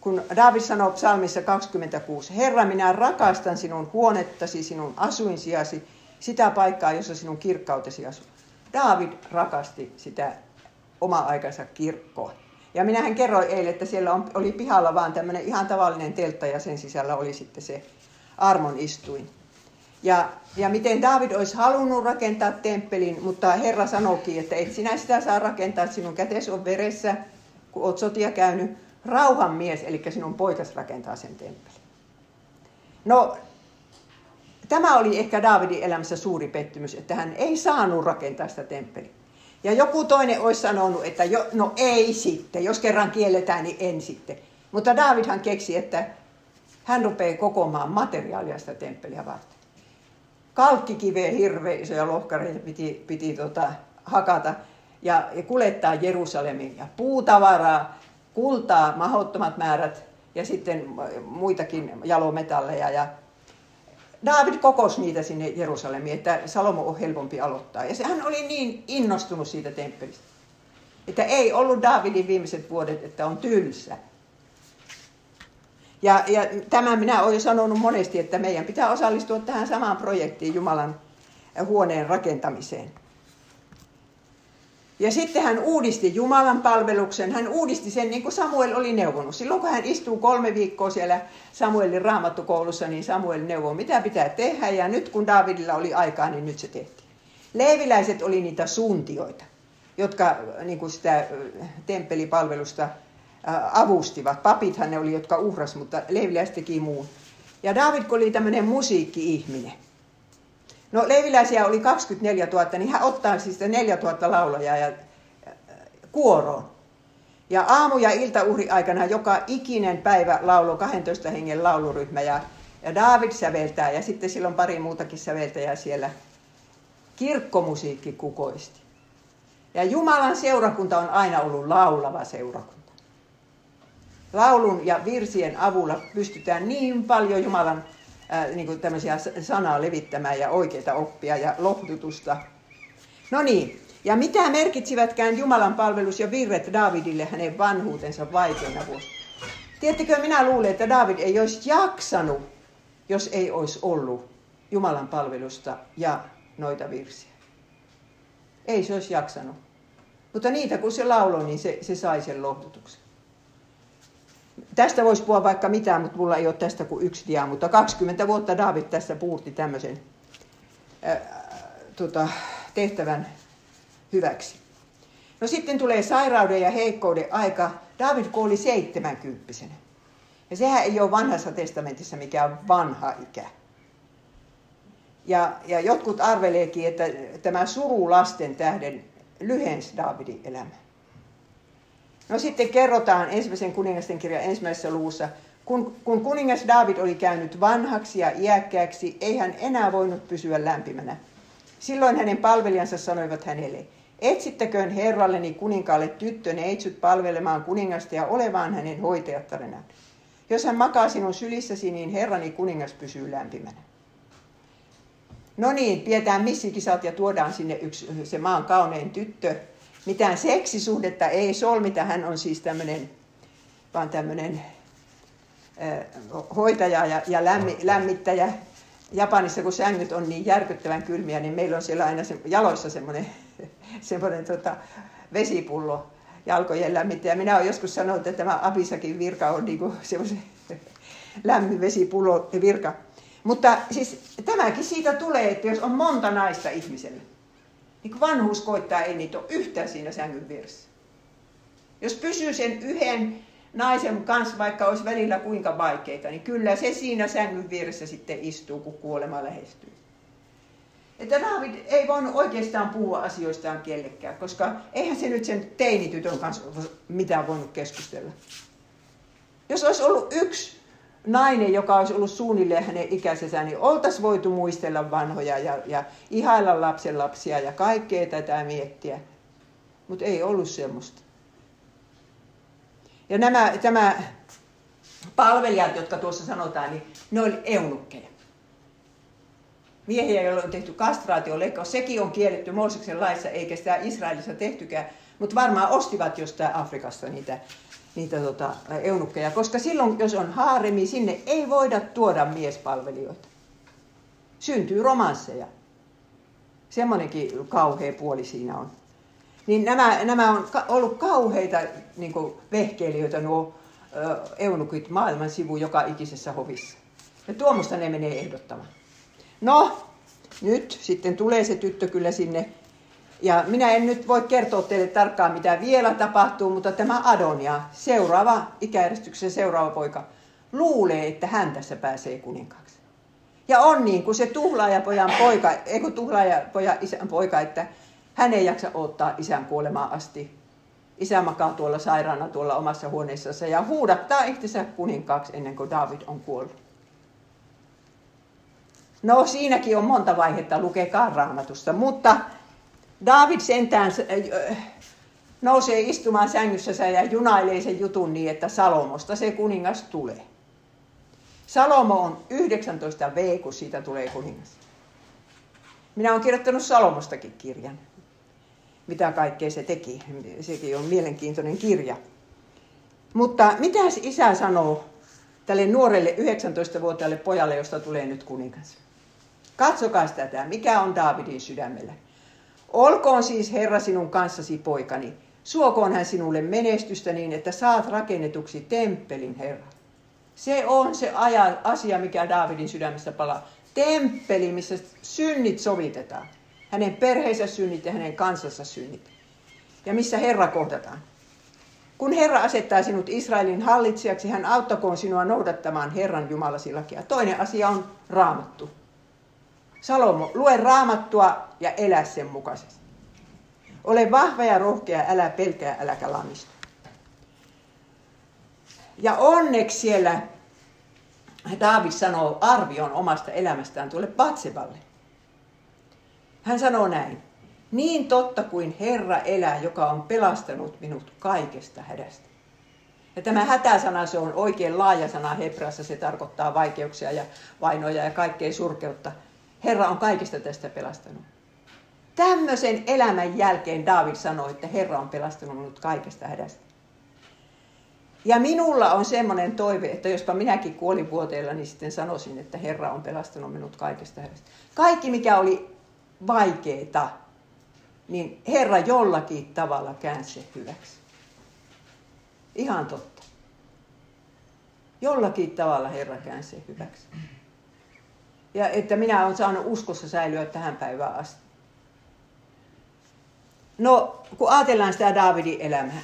Kun David sanoo psalmissa 26, Herra, minä rakastan sinun huonettasi, sinun asuinsijasi, sitä paikkaa, jossa sinun kirkkautesi asuu. David rakasti sitä oma-aikansa kirkkoa. Ja minähän kerroin eilen, että siellä on, oli pihalla vaan tämmöinen ihan tavallinen teltta ja sen sisällä oli sitten se armon istuin. Ja, ja miten David olisi halunnut rakentaa temppelin, mutta Herra sanoikin, että et sinä sitä saa rakentaa, sinun kätes on veressä, kun olet sotia käynyt. Rauhan mies, eli sinun poikas rakentaa sen temppelin. No, tämä oli ehkä Davidin elämässä suuri pettymys, että hän ei saanut rakentaa sitä temppeliä. Ja joku toinen olisi sanonut, että jo, no ei sitten, jos kerran kielletään, niin en sitten. Mutta Davidhan keksi, että hän rupeaa kokoamaan materiaalia sitä temppeliä varten. Kalkkikiveä hirveän isoja lohkareita piti, piti tota, hakata ja, ja kuljettaa Jerusalemiin. Ja puutavaraa, kultaa, mahottomat määrät ja sitten muitakin jalometalleja. Ja David kokosi niitä sinne Jerusalemiin, että Salomo on helpompi aloittaa. Ja hän oli niin innostunut siitä temppelistä, että ei ollut Davidin viimeiset vuodet, että on tylsä. Ja, ja tämän minä olen jo sanonut monesti, että meidän pitää osallistua tähän samaan projektiin Jumalan huoneen rakentamiseen. Ja sitten hän uudisti Jumalan palveluksen, hän uudisti sen niin kuin Samuel oli neuvonut. Silloin kun hän istuu kolme viikkoa siellä Samuelin raamattukoulussa, niin Samuel neuvoi, mitä pitää tehdä. Ja nyt kun Davidilla oli aikaa, niin nyt se tehtiin. Leeviläiset oli niitä suuntioita, jotka niin kuin sitä temppelipalvelusta avustivat. Papithan ne oli, jotka uhras, mutta Leiviläis teki muun. Ja David, oli tämmöinen musiikki-ihminen. No Leiviläisiä oli 24 000, niin hän ottaa siis 4 000 laulajaa ja kuoroon. Ja aamu- ja iltauhri aikana joka ikinen päivä laulo 12 hengen lauluryhmä ja, ja David säveltää ja sitten silloin pari muutakin säveltäjää siellä. Kirkkomusiikki kukoisti. Ja Jumalan seurakunta on aina ollut laulava seurakunta. Laulun ja virsien avulla pystytään niin paljon Jumalan ää, niin kuin tämmöisiä sanaa levittämään ja oikeita oppia ja lohdutusta. No niin, ja mitä merkitsivätkään Jumalan palvelus ja virret Davidille hänen vanhuutensa vaikeina vuosina? Tiedättekö, minä luulen, että David ei olisi jaksanut, jos ei olisi ollut Jumalan palvelusta ja noita virsiä. Ei se olisi jaksanut. Mutta niitä kun se lauloi, niin se, se sai sen lohdutuksen. Tästä voisi puhua vaikka mitään, mutta mulla ei ole tästä kuin yksi dia, mutta 20 vuotta David tässä puurti tämmöisen ää, tota, tehtävän hyväksi. No sitten tulee sairauden ja heikkouden aika. David kuoli 70 Ja sehän ei ole vanhassa testamentissa mikään vanha ikä. Ja, ja jotkut arveleekin, että tämä suru lasten tähden lyhensi Davidin elämä. No sitten kerrotaan ensimmäisen kuningasten kirjan ensimmäisessä luvussa, kun, kun kuningas David oli käynyt vanhaksi ja iäkkääksi, ei hän enää voinut pysyä lämpimänä. Silloin hänen palvelijansa sanoivat hänelle, etsittäköön herralleni kuninkaalle tyttö neitsyt palvelemaan kuningasta ja olevaan hänen hoitajattarenaan. Jos hän makaa sinun sylissäsi, niin herrani kuningas pysyy lämpimänä. No niin, pidetään missikisat ja tuodaan sinne yksi, se maan kaunein tyttö. Mitään seksisuhdetta ei solmita, hän on siis tämmöinen, vaan tämmöinen hoitaja ja, ja lämmi, lämmittäjä. Japanissa, kun sängyt on niin järkyttävän kylmiä, niin meillä on siellä aina se, jaloissa semmoinen, semmoinen tota, vesipullo jalkojen lämmittäjä. Minä olen joskus sanonut, että tämä Abisakin virka on niin semmoisen lämmin vesipullo virka. Mutta siis tämäkin siitä tulee, että jos on monta naista ihmiselle, niin kun vanhuus koittaa, ei niitä ole yhtään siinä sängyn vieressä. Jos pysyy sen yhden naisen kanssa, vaikka olisi välillä kuinka vaikeita, niin kyllä se siinä sängyn vieressä sitten istuu, kun kuolema lähestyy. Että David ei voinut oikeastaan puhua asioistaan kellekään, koska eihän se nyt sen teinitytön kanssa mitään voinut keskustella. Jos olisi ollut yksi nainen, joka olisi ollut suunnilleen hänen ikäisensä, niin oltaisiin voitu muistella vanhoja ja, ja ihailla lapsen lapsia ja kaikkea tätä miettiä. Mutta ei ollut semmoista. Ja nämä tämä palvelijat, jotka tuossa sanotaan, niin ne oli eunukkeja. Miehiä, joilla on tehty kastraatioleikkaus, sekin on kielletty Mooseksen laissa, eikä sitä Israelissa tehtykään. Mutta varmaan ostivat jostain Afrikasta niitä niitä tota, eunukkeja, koska silloin, jos on haaremi, sinne ei voida tuoda miespalvelijoita. Syntyy romansseja. Semmoinenkin kauhea puoli siinä on. Niin nämä, nämä on ollut kauheita niin vehkeilijöitä, nuo eunukit maailman sivu joka ikisessä hovissa. Ja tuommoista ne menee ehdottamaan. No, nyt sitten tulee se tyttö kyllä sinne ja minä en nyt voi kertoa teille tarkkaan, mitä vielä tapahtuu, mutta tämä Adonia, seuraava ikäjärjestyksen seuraava poika, luulee, että hän tässä pääsee kuninkaaksi. Ja on niin kuin se tuhlaajapojan poika, eikö tuhlaajapojan isän poika, että hän ei jaksa odottaa isän kuolemaan asti. Isä makaa tuolla sairaana tuolla omassa huoneessaan ja huudattaa itsensä kuninkaaksi ennen kuin David on kuollut. No siinäkin on monta vaihetta, lukekaa raamatusta, mutta David sentään äh, nousee istumaan sängyssä ja junailee sen jutun niin, että Salomosta se kuningas tulee. Salomo on 19 V, kun siitä tulee kuningas. Minä olen kirjoittanut Salomostakin kirjan. Mitä kaikkea se teki. Sekin on mielenkiintoinen kirja. Mutta mitä isä sanoo tälle nuorelle 19-vuotiaalle pojalle, josta tulee nyt kuningas? Katsokaa tätä, mikä on Davidin sydämellä. Olkoon siis Herra sinun kanssasi, poikani. Suokoon hän sinulle menestystä niin, että saat rakennetuksi temppelin Herra. Se on se asia, mikä Daavidin sydämessä palaa. Temppeli, missä synnit sovitetaan. Hänen perheensä synnit ja hänen kansansa synnit. Ja missä Herra kohdataan. Kun Herra asettaa sinut Israelin hallitsijaksi, hän auttakoon sinua noudattamaan Herran Jumalasi lakia. Toinen asia on raamattu. Salomo, lue raamattua ja elä sen mukaisesti. Ole vahva ja rohkea, älä pelkää, äläkä lamistu. Ja onneksi siellä Daavid sanoo arvion omasta elämästään tuolle Patsevalle. Hän sanoo näin. Niin totta kuin Herra elää, joka on pelastanut minut kaikesta hädästä. Ja tämä hätäsana, se on oikein laaja sana Hebrassa, se tarkoittaa vaikeuksia ja vainoja ja kaikkea surkeutta. Herra on kaikesta tästä pelastanut. Tämmöisen elämän jälkeen David sanoi, että Herra on pelastanut minut kaikesta hädästä. Ja minulla on semmoinen toive, että jospa minäkin vuoteella, niin sitten sanoisin, että Herra on pelastanut minut kaikesta hädästä. Kaikki, mikä oli vaikeeta, niin Herra jollakin tavalla käänsi hyväksi. Ihan totta. Jollakin tavalla Herra käänsi hyväksi. Ja että minä olen saanut uskossa säilyä tähän päivään asti. No, kun ajatellaan sitä Daavidin elämää,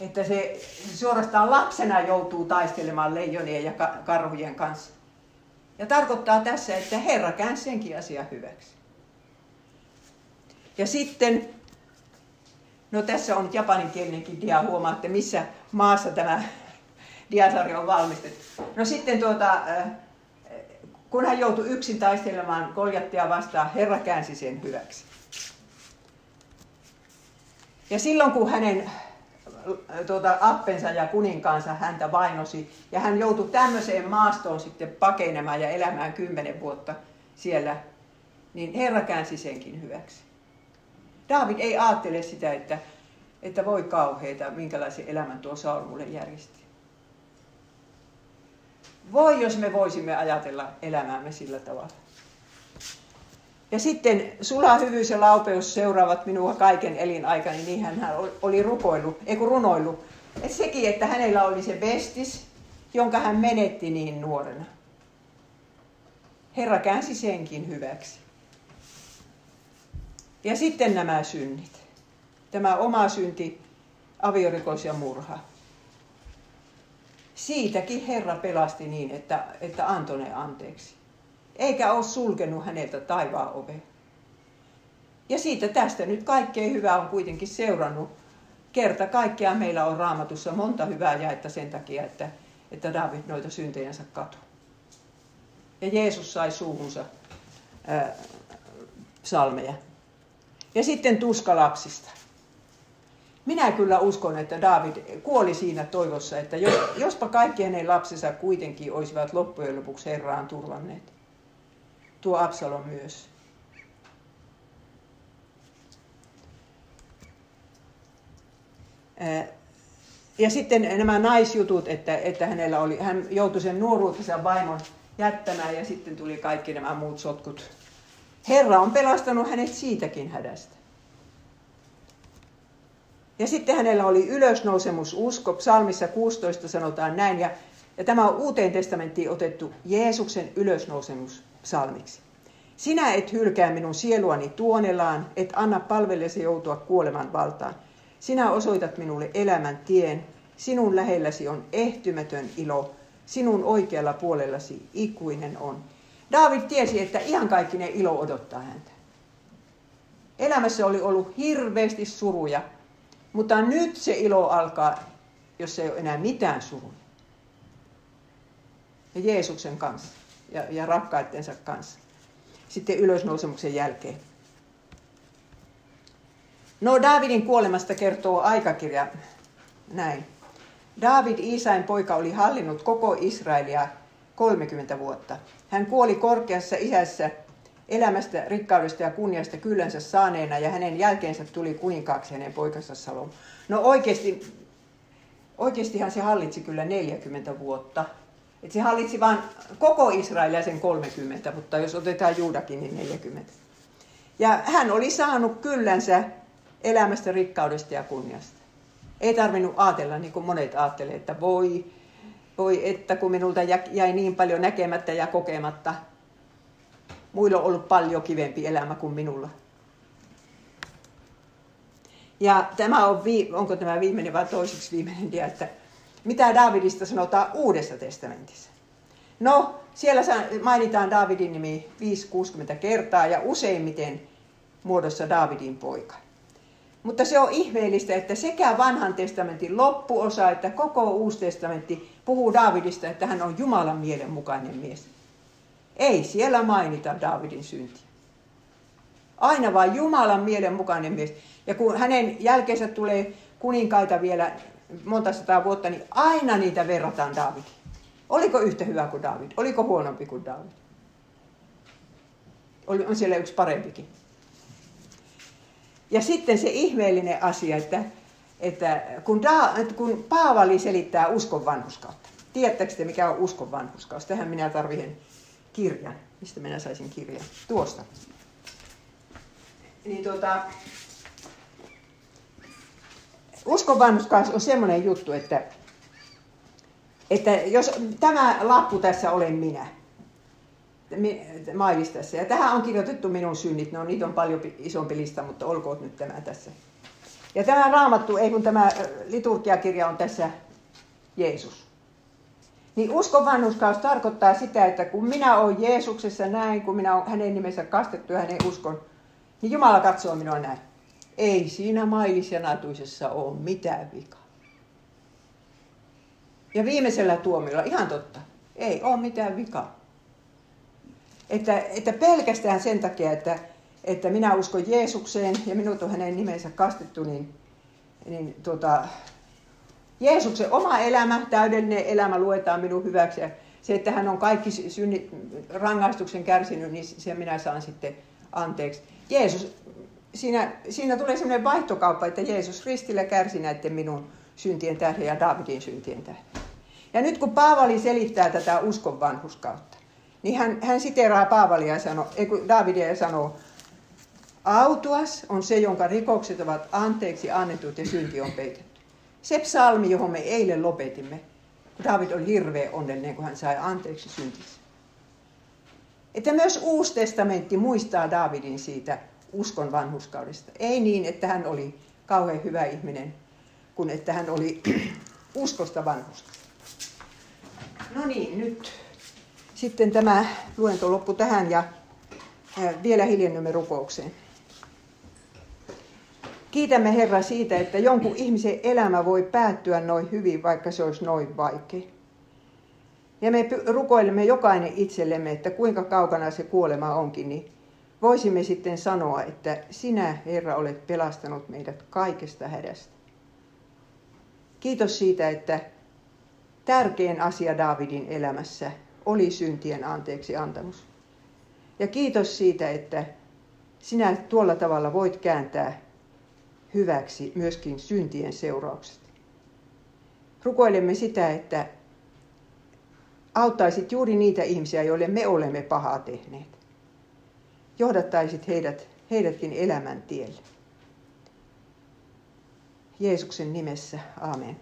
että se suorastaan lapsena joutuu taistelemaan leijonien ja karhujen kanssa. Ja tarkoittaa tässä, että Herra käänsi senkin asia hyväksi. Ja sitten, no tässä on japaninkielinenkin dia, huomaatte missä maassa tämä diasarja on valmistettu. No sitten tuota, äh, kun hän joutui yksin taistelemaan Koljattia vastaan, Herra käänsi sen hyväksi. Ja silloin kun hänen tuota, appensa ja kuninkaansa häntä vainosi, ja hän joutui tämmöiseen maastoon sitten pakenemaan ja elämään kymmenen vuotta siellä, niin Herra käänsi senkin hyväksi. David ei ajattele sitä, että, että voi kauheita, minkälaisen elämän tuo Saul mulle järjesti. Voi, jos me voisimme ajatella elämäämme sillä tavalla. Ja sitten sula hyvyys ja laupeus seuraavat minua kaiken elinaikani, niin hän oli rukoillut, ei kun runoillut. Et sekin, että hänellä oli se vestis, jonka hän menetti niin nuorena. Herra käänsi senkin hyväksi. Ja sitten nämä synnit. Tämä oma synti, aviorikos ja murha. Siitäkin Herra pelasti niin, että, että antoi ne anteeksi. Eikä ole sulkenut häneltä taivaan ove. Ja siitä tästä nyt kaikkein hyvää on kuitenkin seurannut. Kerta kaikkiaan meillä on raamatussa monta hyvää jaetta sen takia, että, että David noita syntejänsä katu. Ja Jeesus sai suuhunsa ää, salmeja. Ja sitten tuska lapsista. Minä kyllä uskon, että David kuoli siinä toivossa, että jospa kaikki hänen lapsensa kuitenkin olisivat loppujen lopuksi Herraan turvanneet. Tuo Absalom myös. Ja sitten nämä naisjutut, että, että hänellä oli, hän joutui sen nuoruutensa vaimon jättämään ja sitten tuli kaikki nämä muut sotkut Herra on pelastanut hänet siitäkin hädästä. Ja sitten hänellä oli ylösnousemus usko. Psalmissa 16 sanotaan näin, ja, ja tämä on uuteen testamenttiin otettu Jeesuksen ylösnousemus psalmiksi. Sinä et hylkää minun sieluani tuonelaan, et anna palvellesi joutua kuoleman valtaan. Sinä osoitat minulle elämän tien, sinun lähelläsi on ehtymätön ilo, sinun oikealla puolellasi ikuinen on. David tiesi, että ihan kaikki ne ilo odottaa häntä. Elämässä oli ollut hirveästi suruja, mutta nyt se ilo alkaa, jos ei ole enää mitään suruja. Ja Jeesuksen kanssa ja, ja rakkaittensa kanssa. Sitten ylösnousemuksen jälkeen. No Davidin kuolemasta kertoo aikakirja näin. David Iisain poika oli hallinnut koko Israelia 30 vuotta. Hän kuoli korkeassa isässä elämästä, rikkaudesta ja kunniasta kyllänsä saaneena ja hänen jälkeensä tuli kuninkaaksi hänen poikansa Salom. No oikeasti, oikeastihan se hallitsi kyllä 40 vuotta. Et se hallitsi vain koko Israelia sen 30, mutta jos otetaan Juudakin, niin 40. Ja hän oli saanut kyllänsä elämästä, rikkaudesta ja kunniasta. Ei tarvinnut ajatella niin kuin monet ajattelevat, että voi, voi että kun minulta jäi niin paljon näkemättä ja kokematta. Muilla on ollut paljon kivempi elämä kuin minulla. Ja tämä on, onko tämä viimeinen vai toiseksi viimeinen dia, että mitä Davidista sanotaan Uudessa testamentissa. No, siellä mainitaan Davidin nimi 5-60 kertaa ja useimmiten muodossa Davidin poika. Mutta se on ihmeellistä, että sekä vanhan testamentin loppuosa että koko uusi testamentti puhuu Davidista, että hän on Jumalan mielen mukainen mies. Ei siellä mainita Davidin syntiä. Aina vain Jumalan mielen mukainen mies. Ja kun hänen jälkeensä tulee kuninkaita vielä monta sataa vuotta, niin aina niitä verrataan Davidiin. Oliko yhtä hyvä kuin David? Oliko huonompi kuin David? Oli, on siellä yksi parempikin. Ja sitten se ihmeellinen asia, että, että kun, da, kun Paavali selittää uskon vanhuskautta. Tiedättekö te, mikä on uskon vanhuskaus? Tähän minä tarvitsen kirjan. Mistä minä saisin kirjan? Tuosta. Niin tuota, uskon on semmoinen juttu, että, että jos tämä lappu tässä olen minä, mailistassa. Ja tähän on kirjoitettu minun synnit. No niitä on paljon isompi lista, mutta olkoon nyt tämä tässä. Ja tämä raamattu, ei kun tämä liturgiakirja on tässä Jeesus. Niin uskon vanhuskaus tarkoittaa sitä, että kun minä olen Jeesuksessa näin, kun minä olen hänen nimensä kastettu ja hänen uskon, niin Jumala katsoo minua näin. Ei siinä mailis ja ole mitään vikaa. Ja viimeisellä tuomilla, ihan totta, ei ole mitään vikaa. Että, että pelkästään sen takia, että, että minä uskon Jeesukseen ja minut on hänen nimensä kastettu, niin, niin tuota, Jeesuksen oma elämä, täydellinen elämä luetaan minun hyväksi. Ja se, että hän on kaikki synnit, rangaistuksen kärsinyt, niin se minä saan sitten anteeksi. Jeesus, siinä, siinä tulee sellainen vaihtokauppa, että Jeesus ristillä kärsi näiden minun syntien tähden ja Davidin syntien tähden. Ja nyt kun Paavali selittää tätä uskon vanhuskautta, niin hän, hän siteraa Paavalia ja sanoo, ei kun Davidia ja sanoo, autuas on se, jonka rikokset ovat anteeksi annetut ja synti on peitetty. Se psalmi, johon me eilen lopetimme, David oli hirveän onnellinen, kun hän sai anteeksi syntissä. Että myös Uusi testamentti muistaa Davidin siitä uskon vanhuskaudesta. Ei niin, että hän oli kauhean hyvä ihminen, kun että hän oli uskosta vanhusta. No niin, nyt sitten tämä luento loppu tähän ja vielä hiljennymme rukoukseen. Kiitämme Herra siitä, että jonkun ihmisen elämä voi päättyä noin hyvin, vaikka se olisi noin vaikea. Ja me rukoilemme jokainen itsellemme, että kuinka kaukana se kuolema onkin, niin voisimme sitten sanoa, että sinä Herra olet pelastanut meidät kaikesta hädästä. Kiitos siitä, että tärkein asia Davidin elämässä oli syntien anteeksi antamus. Ja kiitos siitä, että sinä tuolla tavalla voit kääntää hyväksi myöskin syntien seuraukset. Rukoilemme sitä, että auttaisit juuri niitä ihmisiä, joille me olemme pahaa tehneet. Johdattaisit heidät, heidätkin elämän tielle. Jeesuksen nimessä, amen.